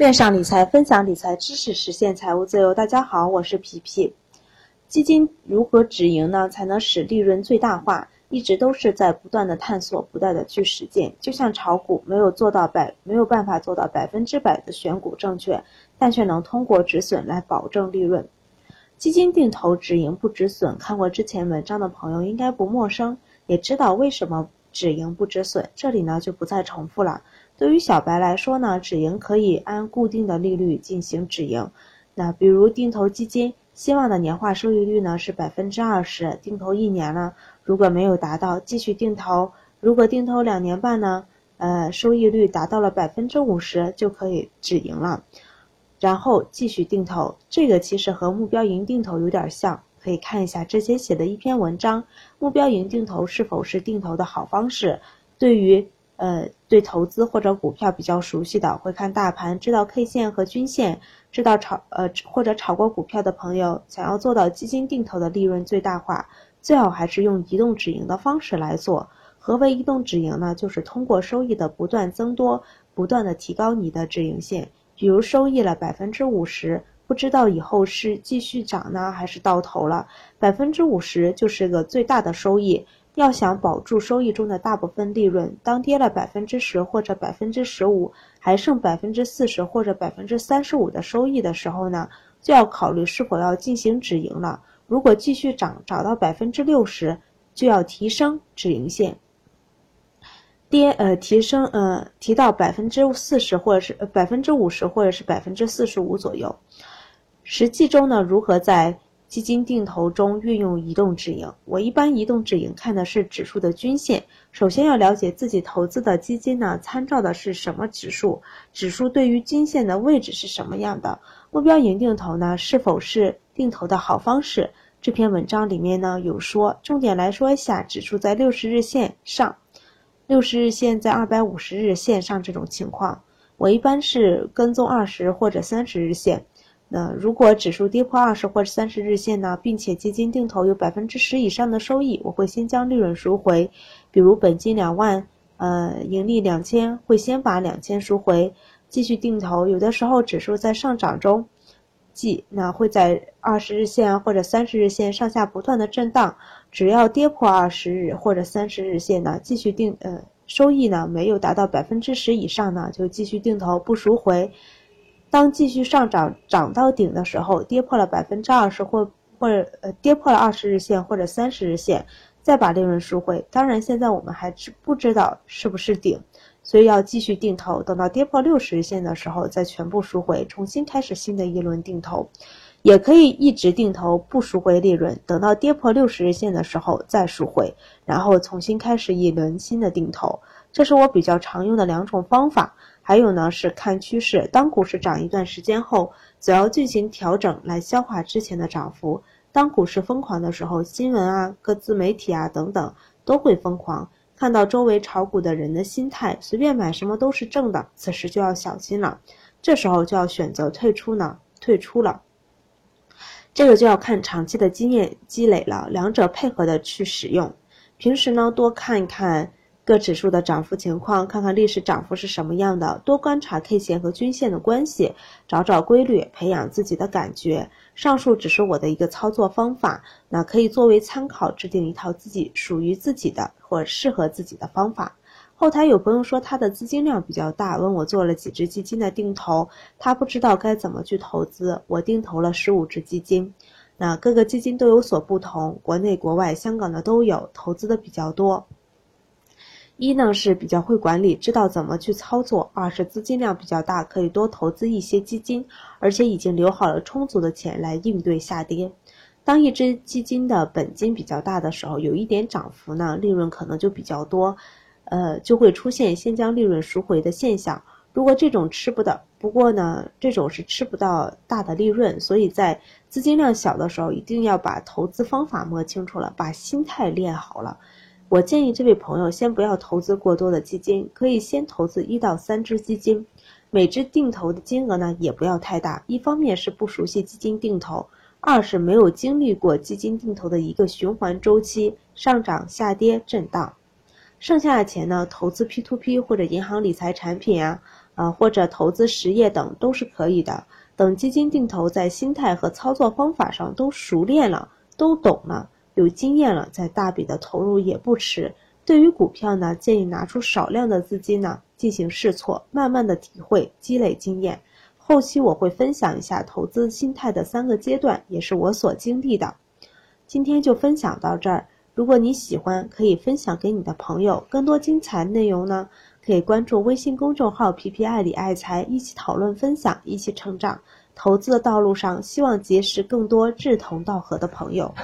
链上理财，分享理财知识，实现财务自由。大家好，我是皮皮。基金如何止盈呢？才能使利润最大化？一直都是在不断的探索，不断的去实践。就像炒股，没有做到百，没有办法做到百分之百的选股正确，但却能通过止损来保证利润。基金定投止盈不止损，看过之前文章的朋友应该不陌生，也知道为什么止盈不止损。这里呢就不再重复了。对于小白来说呢，止盈可以按固定的利率进行止盈。那比如定投基金，希望的年化收益率呢是百分之二十，定投一年了，如果没有达到，继续定投；如果定投两年半呢，呃，收益率达到了百分之五十，就可以止盈了，然后继续定投。这个其实和目标盈定投有点像，可以看一下之前写的一篇文章，目标盈定投是否是定投的好方式？对于。呃，对投资或者股票比较熟悉的，会看大盘，知道 K 线和均线，知道炒呃或者炒过股票的朋友，想要做到基金定投的利润最大化，最好还是用移动止盈的方式来做。何为移动止盈呢？就是通过收益的不断增多，不断的提高你的止盈线。比如收益了百分之五十，不知道以后是继续涨呢，还是到头了，百分之五十就是个最大的收益。要想保住收益中的大部分利润，当跌了百分之十或者百分之十五，还剩百分之四十或者百分之三十五的收益的时候呢，就要考虑是否要进行止盈了。如果继续涨，涨到百分之六十，就要提升止盈线。跌呃提升呃提到百分之四十或者是百分之五十或者是百分之四十五左右。实际中呢，如何在？基金定投中运用移动止盈，我一般移动止盈看的是指数的均线。首先要了解自己投资的基金呢，参照的是什么指数，指数对于均线的位置是什么样的。目标盈定投呢，是否是定投的好方式？这篇文章里面呢有说，重点来说一下，指数在六十日线上，六十日线在二百五十日线上这种情况，我一般是跟踪二十或者三十日线。那如果指数跌破二十或者三十日线呢，并且基金定投有百分之十以上的收益，我会先将利润赎回。比如本金两万，呃，盈利两千，会先把两千赎回，继续定投。有的时候指数在上涨中，即那会在二十日线或者三十日线上下不断的震荡，只要跌破二十日或者三十日线呢，继续定，呃，收益呢没有达到百分之十以上呢，就继续定投不赎回。当继续上涨涨到顶的时候，跌破了百分之二十或或呃跌破了二十日线或者三十日线，再把利润赎回。当然，现在我们还知不知道是不是顶，所以要继续定投。等到跌破六十日线的时候，再全部赎回，重新开始新的一轮定投。也可以一直定投不赎回利润，等到跌破六十日线的时候再赎回，然后重新开始一轮新的定投。这是我比较常用的两种方法。还有呢，是看趋势。当股市涨一段时间后，则要进行调整来消化之前的涨幅。当股市疯狂的时候，新闻啊、各自媒体啊等等都会疯狂。看到周围炒股的人的心态，随便买什么都是正的，此时就要小心了。这时候就要选择退出呢，退出了。这个就要看长期的经验积累了，两者配合的去使用。平时呢，多看一看。各指数的涨幅情况，看看历史涨幅是什么样的，多观察 K 线和均线的关系，找找规律，培养自己的感觉。上述只是我的一个操作方法，那可以作为参考，制定一套自己属于自己的或适合自己的方法。后台有朋友说他的资金量比较大，问我做了几只基金的定投，他不知道该怎么去投资。我定投了十五只基金，那各个基金都有所不同，国内国外香港的都有，投资的比较多。一呢是比较会管理，知道怎么去操作；二是资金量比较大，可以多投资一些基金，而且已经留好了充足的钱来应对下跌。当一只基金的本金比较大的时候，有一点涨幅呢，利润可能就比较多，呃，就会出现先将利润赎回的现象。如果这种吃不到，不过呢，这种是吃不到大的利润，所以在资金量小的时候，一定要把投资方法摸清楚了，把心态练好了。我建议这位朋友先不要投资过多的基金，可以先投资一到三只基金，每只定投的金额呢也不要太大。一方面是不熟悉基金定投，二是没有经历过基金定投的一个循环周期，上涨、下跌、震荡。剩下的钱呢，投资 P to P 或者银行理财产品啊，啊，或者投资实业等都是可以的。等基金定投在心态和操作方法上都熟练了，都懂了，有经验了，再大笔的投入也不迟。对于股票呢，建议拿出少量的资金呢进行试错，慢慢的体会，积累经验。后期我会分享一下投资心态的三个阶段，也是我所经历的。今天就分享到这儿。如果你喜欢，可以分享给你的朋友。更多精彩内容呢，可以关注微信公众号“皮皮爱理爱财”，一起讨论分享，一起成长。投资的道路上，希望结识更多志同道合的朋友。